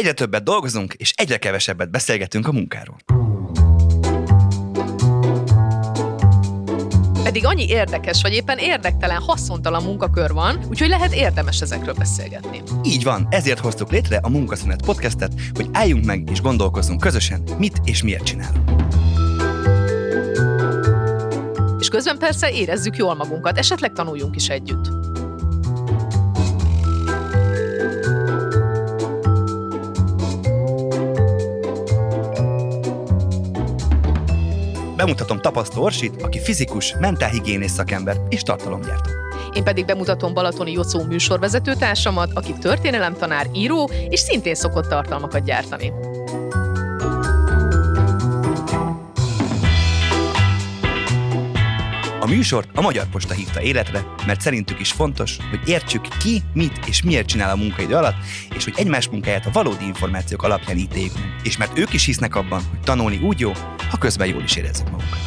Egyre többet dolgozunk, és egyre kevesebbet beszélgetünk a munkáról. Pedig annyi érdekes, vagy éppen érdektelen, haszontalan munkakör van, úgyhogy lehet érdemes ezekről beszélgetni. Így van, ezért hoztuk létre a Munkaszünet podcastet, hogy álljunk meg és gondolkozzunk közösen, mit és miért csinálunk. És közben persze érezzük jól magunkat, esetleg tanuljunk is együtt. Bemutatom Tapasztó Orsit, aki fizikus, mentálhigiénész szakember és tartalomgyártó. Én pedig bemutatom Balatoni Jocó műsorvezető társamat, aki történelemtanár, író, és szintén szokott tartalmakat gyártani. Műsort a Magyar Posta hívta életre, mert szerintük is fontos, hogy értsük ki, mit és miért csinál a munkaidő alatt, és hogy egymás munkáját a valódi információk alapján ítéljük meg. És mert ők is hisznek abban, hogy tanulni úgy jó, ha közben jól is érezzük magunkat.